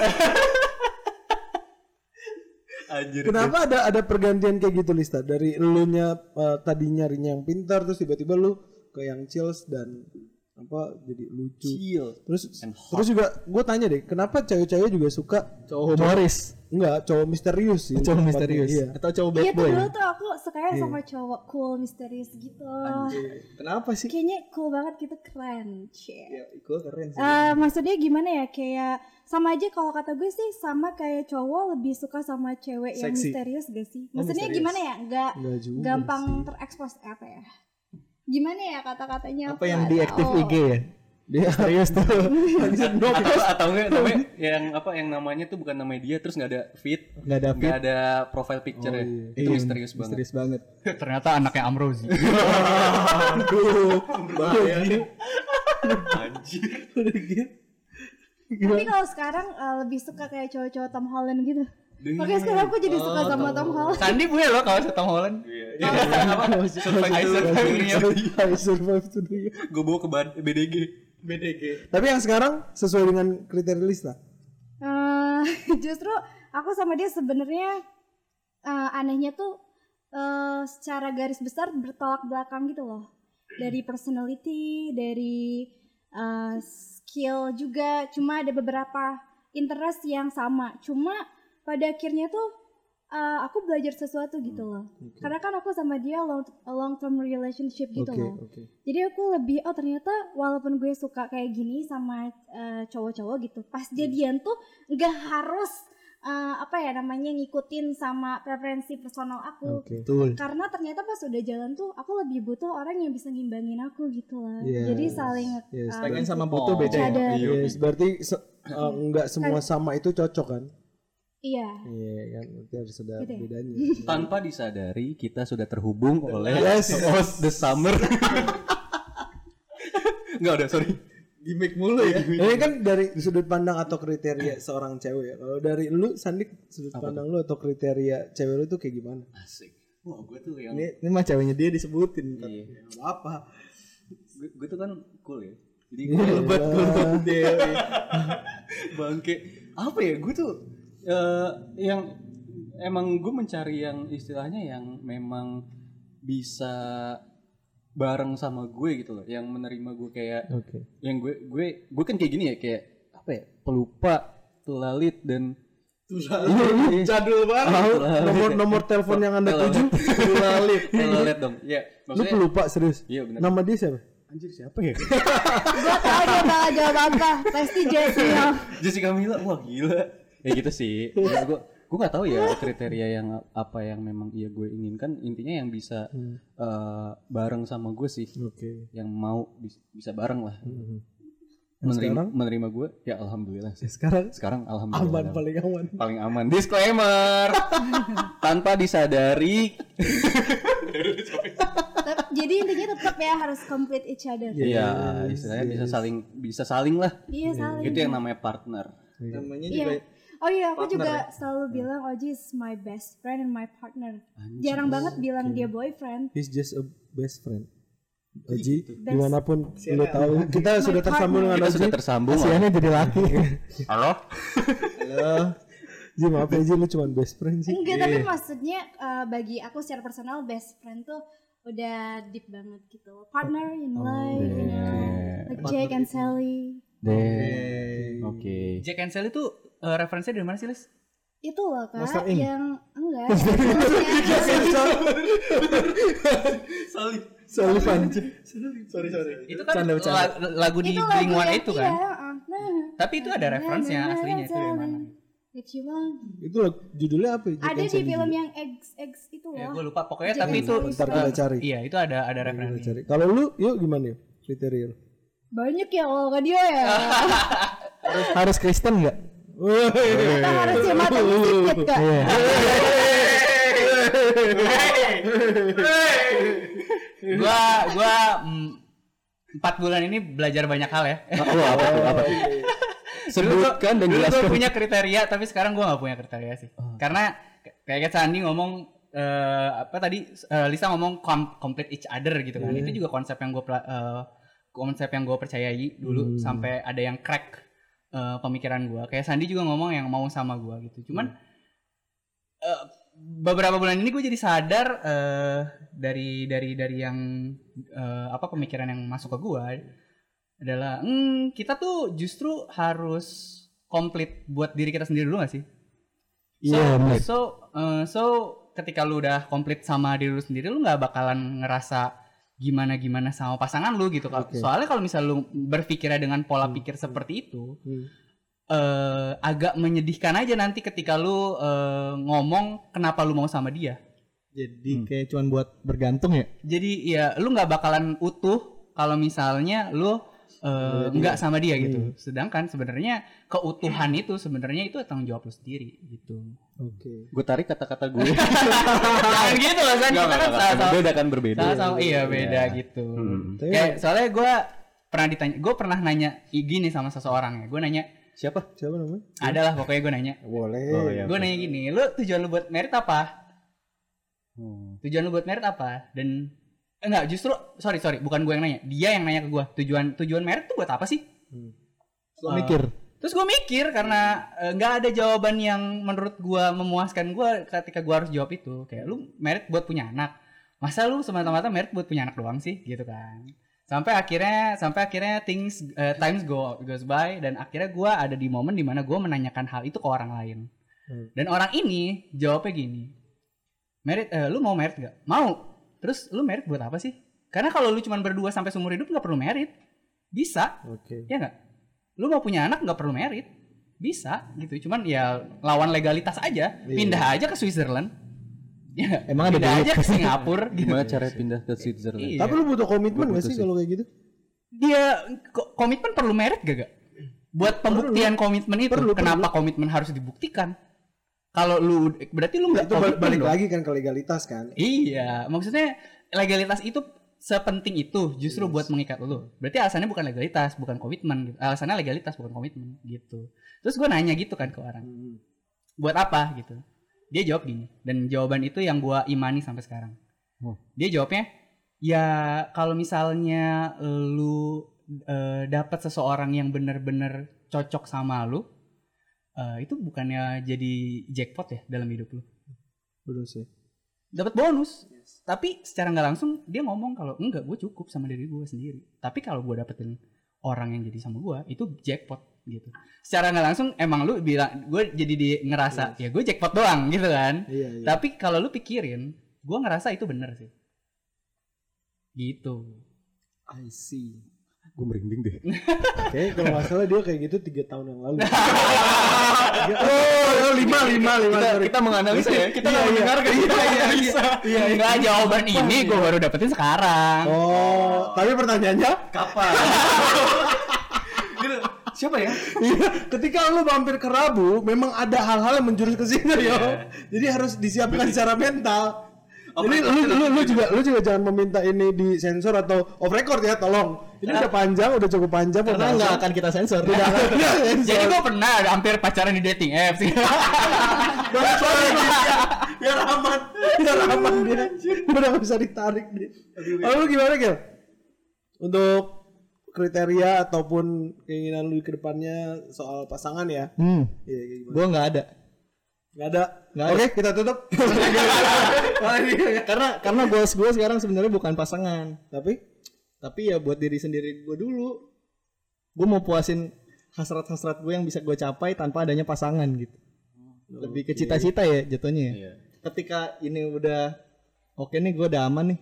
Anjir. Kenapa ada ada pergantian kayak gitu Lista dari elunya eh, tadi nyarinya yang pintar terus tiba-tiba lu ke yang chills dan apa jadi lucu Chill. terus terus juga gue tanya deh kenapa cewek-cewek juga suka Cowok humoris, enggak cowok misterius sih cowok misterius, iya. atau cowok Iya bad tuh boy. dulu tuh aku sukanya sama cowok cool misterius gitu. Kenapa sih? Kayaknya cool banget gitu keren. Cie. Ya, gue keren sih. Eh, maksudnya gimana ya kayak sama aja kalau kata gue sih sama kayak cowok lebih suka sama cewek yang Seksi. misterius gak sih? Oh, Maksudnya misterius. gimana ya? Nggak Enggak gampang sih. terekspos apa ya? Gimana ya kata-katanya? Apa yang nggak di aktif tahu. IG ya? Dia serius tuh. atau atau enggak namanya yang apa yang namanya tuh bukan namanya dia terus nggak ada feed Nggak ada nggak ada profile picture ya itu Iya, misterius banget Misterius banget. Ternyata anaknya Amrozi. Aduh, bahaya. anjir Tapi kalau sekarang eh, lebih suka kayak cowok-cowok Tom Holland gitu. Makanya sekarang aku jadi suka sama Tom Holland. Sandi punya loh kaos Tom Holland. Iya. apa? Survive I to survive dunia. I survive to dunia. gue bawa ke BDG BDG. tapi yang sekarang sesuai dengan kriteria lista Eh, justru aku sama dia sebenarnya eh, anehnya tuh eh, secara garis besar bertolak belakang gitu loh. Dari personality dari eh, skill juga. Cuma ada beberapa interest yang sama. Cuma pada akhirnya tuh eh, aku belajar sesuatu gitu loh karena kan aku sama dia long long term relationship gitu oke loh oke jadi aku lebih oh ternyata walaupun gue suka kayak gini sama eh, cowok-cowok gitu, pas jadian tuh nggak harus eh, apa ya namanya ngikutin sama preferensi personal aku. Betul. Karena ternyata pas udah jalan tuh aku lebih butuh orang yang bisa ngimbangin aku gitu lah. Yes. Jadi saling Yes, eh, Pengen sama butuh beda ya. Ada. Yes, berarti se- eh, enggak semua sama itu cocok kan iya. iya kan? Berarti harus ada Gitu ya? bedanya. Tanpa disadari kita sudah terhubung oleh Yes. host the summer. Enggak udah sorry. Gimik mulu ya. ini kan dari sudut pandang atau kriteria seorang cewek ya. Kalau dari lu Sandik sudut pandang lu atau kriteria cewek lu tuh kayak gimana? Asik. Wah gue tuh yang Ini, ini mah ceweknya dia disebutin. Iya. apa gue, gue tuh kan cool ya. Jadi Iya, gue lebat. Gue bangke. Apa ya? Gue tuh eh, yang emang gue mencari yang istilahnya yang memang bisa bareng sama gue gitu loh yang menerima gue kayak oke. yang gue gue gue kan kayak gini ya kayak apa ya pelupa telalit dan jadul banget. Nomor nomor telepon yang anda tuju. Telalit. Telalit dong. Ya lu maksudnya pelupa serius? Iya benar nama dia siapa? Anjir siapa ya? Gue tau dia bakal jawab apa. Pasti Jessica. Jessica Mila wah gila ya gitu sih. Maksud gue gue nggak tahu ya kriteria yang apa yang memang iya gue inginkan. Intinya yang bisa eh, bareng sama gue sih. Oke. Yang mau bis- bisa bareng lah. Yang menerima sekarang? menerima gue ya alhamdulillah sih. Sekarang? Sekarang alhamdulillah. Aman paling aman. Paling aman. Disclaimer. Tanpa disadari. Jadi intinya tetap ya harus complete each other. ya istilahnya bisa saling bisa saling lah. Iya saling. itu yang namanya partner. Namanya Iya. juga Oh iya, aku Partner juga selalu bilang Oji is my best friend and my partner. Jarang banget bilang dia boyfriend. he's just a best friend Oji, di mana pun lu tahu, kita sudah My tersambung dengan kita Oji. sudah tersambung lah. kasihannya jadi laki. halo Halo. Ji maaf ya Ji, lu cuma best friend sih. Enggak, tapi maksudnya eh, bagi aku secara personal best friend tuh udah deep banget gitu. Partner in life, you know, like Jake and Sally. deh oke Jack and Sally itu eh, referensinya dari mana sih, Lis? Itu loh kak, Inc. yang enggak. maksudnya- Sullivan. sorry sorry. Itu kan Canda, bercanda. la- lagu di itu Blink One itu kan. Iya, uh, nah. Tapi itu ada referensinya aslinya itu dari mana? Itu lagu- judulnya apa ya? Jack Ada di film juga? yang X X itu Ya, loh. gue lupa pokoknya Jack tapi itu. Ntar kita cari. iya itu ada ada cari. Kalau lu, yuk gimana yuk? Kriteria. Banyak ya kalau dia ya. Harus harus Kristen nggak? Kita harus ya mata sedikit kak. gua gua mm, empat bulan ini belajar banyak hal ya. oh, apa tuh apa tuh sebutkan dan Dulu gue jelaskan punya kriteria tapi sekarang gua nggak punya kriteria sih. Karena k- kayak Sandi ngomong eh, apa tadi eh, Lisa ngomong com- complete each other gitu kan. Itu juga konsep yang gue konsep yang gue percayai dulu sampai ada yang crack eh, pemikiran gua. Kayak Sandi juga ngomong yang mau sama gua gitu. Cuman eh, beberapa bulan ini gue jadi sadar eh, dari dari dari yang eh, apa pemikiran yang masuk ke gue adalah hmm, kita tuh justru harus komplit buat diri kita sendiri dulu gak sih? So, Iya, bener. so, eh, so ketika lu udah komplit sama diri lu sendiri, lu nggak bakalan ngerasa gimana gimana sama pasangan lu gitu. Oke. Soalnya kalau misal lu berpikirnya dengan pola pikir seperti itu, Hmm. eh, agak menyedihkan aja nanti ketika lu eh, ngomong kenapa lu mau sama dia. Jadi kayak cuman buat bergantung ya. Jadi ya lu nggak bakalan utuh kalau misalnya lu eh, nggak sama dia gitu. Sedangkan sebenarnya keutuhan itu sebenarnya itu tanggung jawab lu sendiri gitu. Oke. Gue tarik kata-kata gue. Jangan gitu lah kan kita kan sama-sama Beda kan berbeda. sama-sama iya beda Iya. gitu. Hmm. Kayak soalnya gue pernah ditanya, gue pernah nanya gini sama seseorang ya. Gue nanya, Siapa? siapa namanya? adalah pokoknya gue nanya, Boleh. Oh, iya. gue nanya gini, lu tujuan lu buat merit apa? Hmm. tujuan lu buat merit apa dan eh, enggak justru sorry sorry bukan gue yang nanya dia yang nanya ke gue tujuan tujuan merit tuh buat apa sih Lo Ah. mikir. Terus gue mikir karena eh, nggak ada jawaban yang menurut gue memuaskan gue ketika gue harus jawab itu. Kayak lu merit buat punya anak. Masa lu semata-mata merit buat punya anak doang sih? Gitu kan. Sampai akhirnya sampai akhirnya things eh, times go goes by dan akhirnya gue ada di momen di mana gue menanyakan hal itu ke orang lain. Hmm. dan orang ini jawabnya gini merit eh, lu mau merit gak mau. Terus lu merit buat apa sih? Karena kalau lu cuma berdua sampai seumur hidup nggak perlu merit. Bisa. Oke. ya nggak lu mau punya anak nggak perlu merit bisa gitu cuman ya lawan legalitas aja pindah aja ke Switzerland ya Emang ada pindah duit? aja ke Singapura gitu Gimana cara pindah ke Switzerland? Iya. Tapi lu butuh komitmen gak sih kalau kayak gitu? dia ko- komitmen perlu merit gak gak buat pembuktian komitmen itu Perlu, kenapa komitmen harus dibuktikan kalau lu berarti lu nggak Itu balik, balik dong. lagi kan ke legalitas kan. Iya, maksudnya legalitas itu sepenting itu justru buat mengikat lu. Berarti alasannya bukan legalitas, bukan komitmen gitu. Alasannya legalitas bukan komitmen gitu. Terus gue nanya gitu kan ke orang. Buat apa gitu. Dia jawab gini dan jawaban itu yang gua imani sampai sekarang. Oh. Dia jawabnya ya kalau misalnya lu eh, dapat seseorang yang bener-bener cocok sama lu eh, itu bukannya jadi jackpot ya dalam hidup lu Betul sih. Dapat bonus. Tapi secara nggak langsung dia ngomong kalau enggak gue cukup sama diri gue sendiri. Tapi kalau gue dapetin orang yang jadi sama gue itu jackpot gitu. Secara nggak langsung emang lu bilang gue jadi di ngerasa ya gue jackpot doang gitu kan? Iya, iya. tapi kalau lu pikirin gue ngerasa itu bener sih. Gitu. I see. Gue merinding deh. Oke, kalau nggak salah dia kayak gitu tiga tahun yang lalu. Oh, lima, lima, lima. sorry. Kita menganalisa ya. Kita Iya, iya. dengar kan kita Iya, iya, iya, iya. Enggak jawaban ini gue baru dapetin sekarang Oh, tapi pertanyaannya Kapan? Gitu. Siapa ya? Iya, ketika lu mampir ke Rabu, memang ada hal-hal yang menjurus ke situ yo. Jadi harus disiapkan secara mental. Jadi lu, lu, lu juga lu juga jangan meminta ini di sensor atau off record ya, tolong. Ini udah panjang, udah cukup panjang Karena nggak akan kita sensor. Tidak akan kita sensor. jadi gue pernah hampir pacaran di dating apps dia. biar aman, biar aman dia. Udah gak bisa ditarik dia. Lalu lu gimana Gil? Untuk kriteria ataupun keinginan lu ke depannya soal pasangan ya? Hmm, Iya, kayak gimana? gue nggak ada. Gak ada. Nggak Oke, kita tutup. Karena karena goals gue sekarang sebenarnya bukan pasangan, Tapi tapi ya buat diri sendiri gue dulu. Gue mau puasin hasrat-hasrat gue yang bisa gue capai tanpa adanya pasangan gitu. Lebih ke cita-cita ya jatuhnya. ya. Iya. Ketika ini udah oke nih gue udah aman nih,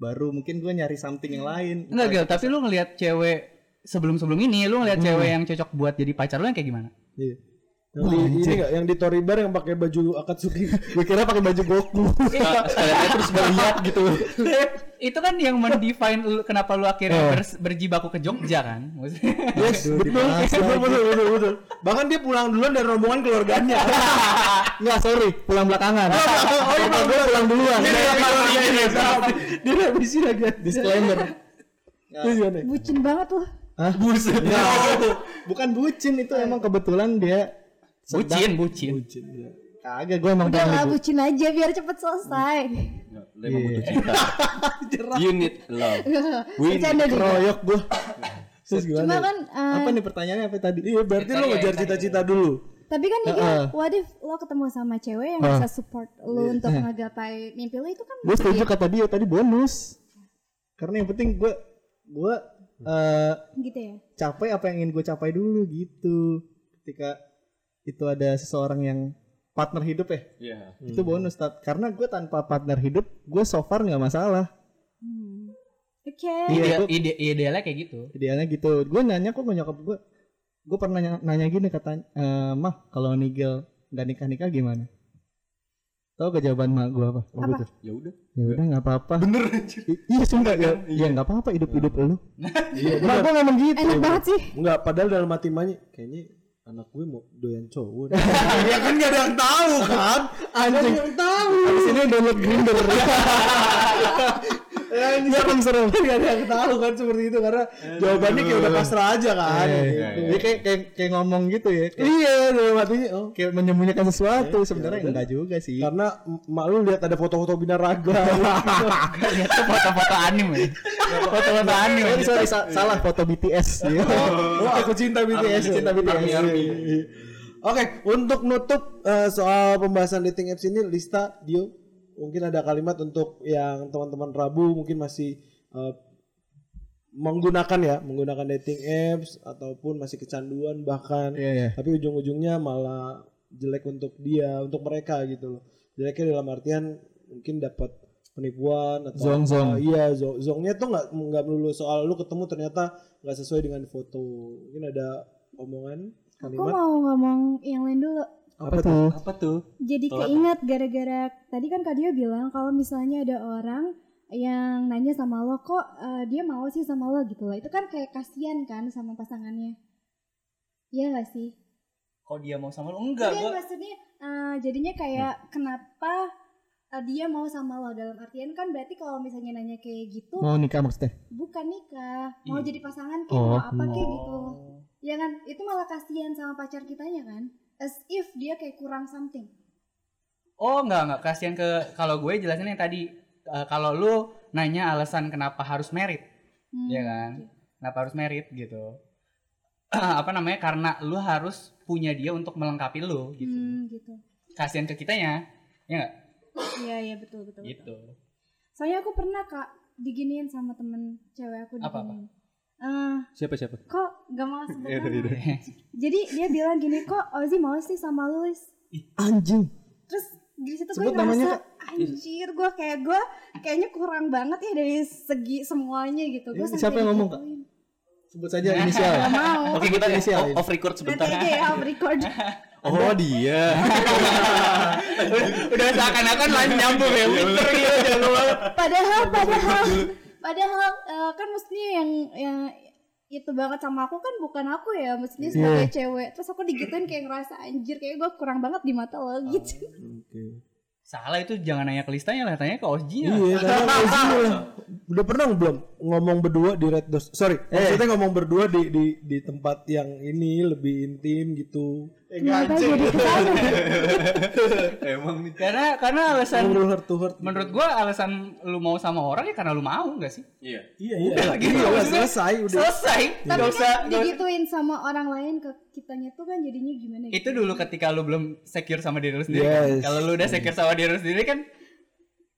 baru mungkin gue nyari something yang lain. Enggak, Gil, tapi lu ngelihat cewek sebelum-sebelum ini lu ngelihat cewek yang cocok buat jadi pacar lu yang kayak gimana? iya. Yang di, ini gak, yang di Toribar yang pakai baju Akatsuki. gue kira pakai baju Goku. Sekalian aja terus gue lihat gitu. itu kan yang mendefine lu kenapa lu akhirnya bers- berjibaku ke Jogja kan? Yes, betul, betul, betul, betul, betul. Bahkan dia pulang duluan dari rombongan keluarganya. Enggak, sorry, pulang belakangan. oh, iya, gue pulang duluan. Iya, iya, iya, iya, iya. Dia revisi lagi. Disclaimer. Bucin banget loh. Hah? Buset. bukan bucin itu emang kebetulan dia bucin, bucin. Bucin, ya. Kagak gue emang Udah lah bu- bucin aja biar cepet selesai. Lu emang butuh cinta. You need love. We need keroyok gue. Terus Cuma gimana? kan eh, Apa nih pertanyaannya apa tadi? Iya, berarti lo ngejar cita-cita dulu. tapi kan nih Heeh. what if lo ketemu sama cewek yang bisa support lo untuk ngegapai mimpi lo itu kan Gue setuju kata dia tadi bonus. Karena yang penting gue gue eh gitu ya capai apa yang ingin gue capai dulu gitu ketika itu ada seseorang yang partner hidup ya Iya. itu bonus Tat. karena gue tanpa partner hidup gue so far nggak masalah Hmm. oke Iya, Ide, gua- ide, idealnya kayak gitu. idealnya gitu gue nanya kok ke nyokap gue gue pernah nanya, nanya gini katanya "Eh, mah kalau Nigel nggak nikah nikah gimana Tahu gak jawaban mak gue apa? Apa? Ya udah. Ya udah nggak apa-apa. Bener Iya sumpah ya. Ya nggak apa-apa hidup hidup lu. Iya, Mak gue ngomong gitu. enak banget sih Enggak, padahal dalam hati Manya kayaknya anak gue mau doyan cowok. ya kan gak ada yang tahu kan? Anjing. yang tahu. Abis ini download Grinder. Anjing serem-serem. Gak ada yang tahu kan seperti itu karena jawabannya kayak udah pasrah aja kan. Iya, gitu. Dia kayak kayak kayak ngomong gitu ya. Kayak, Iya, dalam hatinya oh. kayak menyembunyikan sesuatu sebenarnya enggak juga sih. Karena mak lu lihat ada foto-foto binaraga. Lihat tuh foto-foto anime. ya. Foto-foto anime. Oh, sorry, sa- salah foto BTS. Iya. oh, aku cinta BTS. Cinta BTS. Iya, iya, iya. Oke, untuk nutup eh, soal pembahasan dating apps ini, Lista, Dio, mungkin ada kalimat untuk yang teman-teman Rabu mungkin masih eh, menggunakan ya, menggunakan dating apps ataupun masih kecanduan bahkan, Iya, iya. tapi ujung-ujungnya malah jelek untuk dia, untuk mereka gitu loh. Jeleknya dalam artian mungkin dapat penipuan atau Zong, apa. zong. Iya, zong. Zongnya tuh nggak nggak melulu soal lu ketemu ternyata nggak sesuai dengan foto. Mungkin ada omongan aku kalimat mau ngomong yang lain dulu Apa tuh? Apa tuh? jadi keinget gara-gara tadi kan Kak Dio bilang kalau misalnya ada orang yang nanya sama lo kok eh, dia mau sih sama lo gitu loh itu kan kayak kasihan kan sama pasangannya Iya gak sih? Kok dia mau sama lu? Enggak, Iya gua maksudnya eh, jadinya kayak kenapa eh, dia mau sama lo dalam artian kan berarti kalau misalnya nanya kayak gitu Mau nikah maksudnya? bukan nikah mau Iya. jadi pasangan kayak Oh. mau apa kayak gitu ya kan itu malah kasihan sama pacar kitanya kan as if dia kayak kurang something Oh enggak enggak kasihan ke kalau gue jelasin yang tadi eh, kalau lu nanya alasan kenapa harus merit, Hmm, ya kan? Kenapa harus merit gitu? apa namanya? Karena lu harus punya dia untuk melengkapi lu gitu. hmm, gitu Kasihan ke kitanya, ya enggak? iya iya betul betul, betul. Gitu. soalnya aku pernah kak diginiin sama temen cewek aku Apa, diginiin Eh, Siapa siapa? kok gak mau sebut Iya, nama? iya, jadi dia bilang gini kok Ozzy mau sih sama lu Lis?" Anjing. terus di situ gue Sebut namanya, ngerasa anjir gue kayak gue kayaknya kurang banget ya dari segi semuanya gitu gue siapa yang ngomong, Kak? Sebut saja inisial. Gak mau Oke, kita inisial. Oh, off record nanti sebentar. aja ya off record Oh dia. udah, seakan-akan lan nyambung ya, Winter gitu jangan lupa. padahal padahal padahal eh, kan mestinya yang yang itu banget sama aku kan bukan aku ya mestinya sebagai cewek terus aku digituin kayak ngerasa anjir kayak gue kurang banget di mata lo gitu Salah itu jangan nanya ke listanya lah, tanya ke Ozji Iya, karena kayak gini lah. Udah pernah belum ngomong berdua di Red Doors? Sorry, maksudnya ngomong berdua di di di tempat yang ini lebih intim gitu. Kenapa jadi ke sana Emang nih. Karena karena alasan Ngobrol heart to heart. menurut gua alasan lu mau sama orang ya karena lu mau enggak sih? Iya. Iya, iya. Udah. Iya, udah selesai udah. Selesai. tapi Nggak usah kan nggak usah- digituin sama orang lain ke kitanya tuh kan jadinya gimana gitu itu dulu ketika lu belum secure sama diri lu sendiri. kan. Yes. Kalau lu udah secure sama diri lu sendiri kan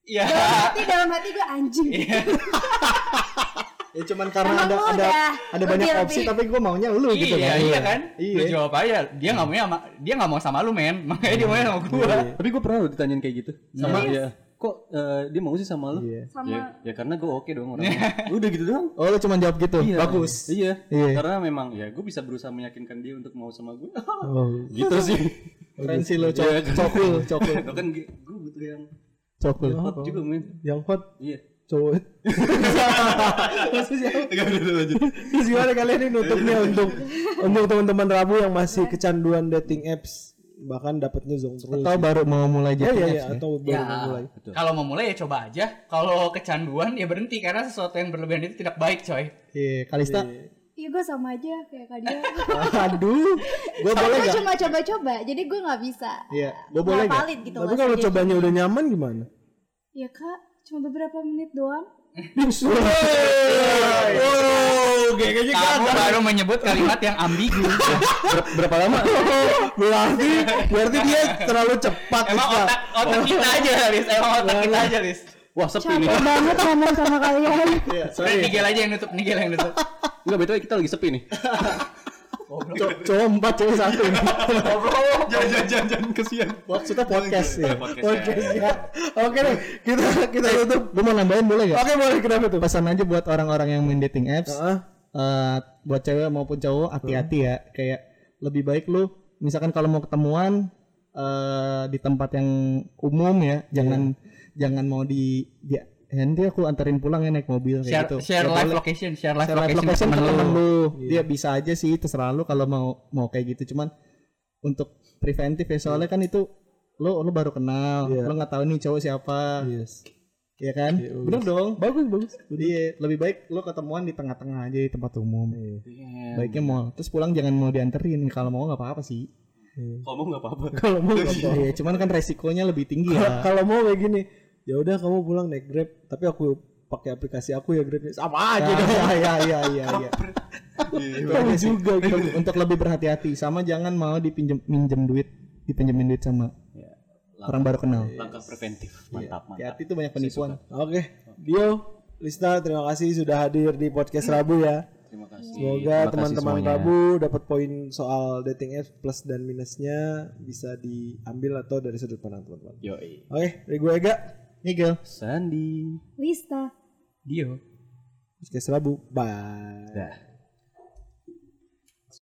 ya tapi dalam hati gue anjing Iya. Ya cuman karena Emang ada ada udah ada banyak lebih- opsi lebih- tapi gue maunya lu gitu iya, kan. iya kan? Iya. Lu jawab aja. Dia nggak mau sama dia nggak mau sama lu men. Makanya dia mau sama gua. Tapi gue pernah loh ditanyain kayak gitu. Sama ya. Kok eh, dia mau sih sama lu? Iya. sama Ya, ya karena gue oke dong orangnya. Udah gitu doang. Oh lu cuma jawab gitu. Iya. Bagus. Iya. Iya. Karena memang ya gue bisa berusaha meyakinkan dia untuk mau sama gue. Oh. gitu sih. Keren sih lo Iya. cok cokul cokul Lo kan gue butuh yang cokul. hot juga men. Yang hot Iya. Cowok. Terus gimana kalian ini nutupnya untuk untuk teman-teman Rabu yang masih kecanduan dating apps bahkan dapatnya zong terus. Atau baru mau mulai jadi ya ya atau baru Ya, mau mulai. kalau mau mulai ya coba aja. Kalau kecanduan ya berhenti karena sesuatu yang berlebihan itu tidak baik, coy. Iya, Kalista. iya gue sama aja kayak kak dia Aduh, gue boleh gue gak? cuma coba-coba jadi gue nggak bisa Iya, gue boleh gak? gitu Tapi kalau cobanya udah nyaman gimana? ya kak cuma beberapa menit doang Oh, kayaknya Kamu baru menyebut kalimat yang ambigu. Berapa lama? berarti berarti dia terlalu cepat. Emang otak otak kita aja, Lis. Emang otak kita aja, Lis. Wah sepi nih. capek banget ngomong sama kalian Iya, Udah Nigel aja yang nutup, Nigel yang nutup. Enggak betul kita lagi sepi nih. Cowok empat cewek satu ini. Jangan jangan jangan jangan kesian. Maksudnya podcast ya. Podcast ya. Oke deh, kita kita tutup. Lu mau nambahin boleh gak? Oke boleh kenapa tuh? Pesan aja buat orang-orang yang main dating apps. Heeh. eh, buat cewek maupun cowok hati-hati ya. Kayak lebih baik lu misalkan kalau mau ketemuan eh di tempat yang umum ya, jangan jangan mau di ya, nanti aku anterin pulang ya naik mobil kayak Share gitu. share Ya live boleh. location, share live share live location, location ke temen lu. lu. Dia bisa aja sih terserah lu kalau mau mau kayak gitu. Cuman untuk preventif ya soalnya kan itu lu lu baru kenal, Iya. lu nggak tahu nih cowok siapa, Yes. ya kan? Bener dong. Bagus bagus. Iya, lebih baik lu ketemuan di tengah-tengah aja di tempat umum. Iya. Baiknya mall. Terus pulang jangan mau dianterin. Kalau mau nggak apa-apa sih. Kalau mau enggak apa-apa. Kalau mau Iya, cuman kan resikonya lebih tinggi ya. kalau mau kayak gini, ya udah kamu pulang naik Grab, tapi aku pakai aplikasi aku ya Grab. Sama aja dong. Iya, iya, iya, iya, iya. Kamu juga gitu. Untuk, lebih berhati-hati sama jangan mau dipinjem minjem duit, dipinjemin duit sama orang baru kenal. Langkah preventif. Mantap, mantap. Hati-hati tuh banyak penipuan. Oke, Dio, Lista, terima kasih sudah hadir di podcast Rabu ya. Terima kasih. Semoga teman-teman. Rabu dapat poin soal dating apps plus dan minusnya bisa diambil atau dari sudut pandang teman-teman. Oke, dari gue Ega, Nigel. Sandi. Lista. Dio. podcast Rabu. Bye. Dah.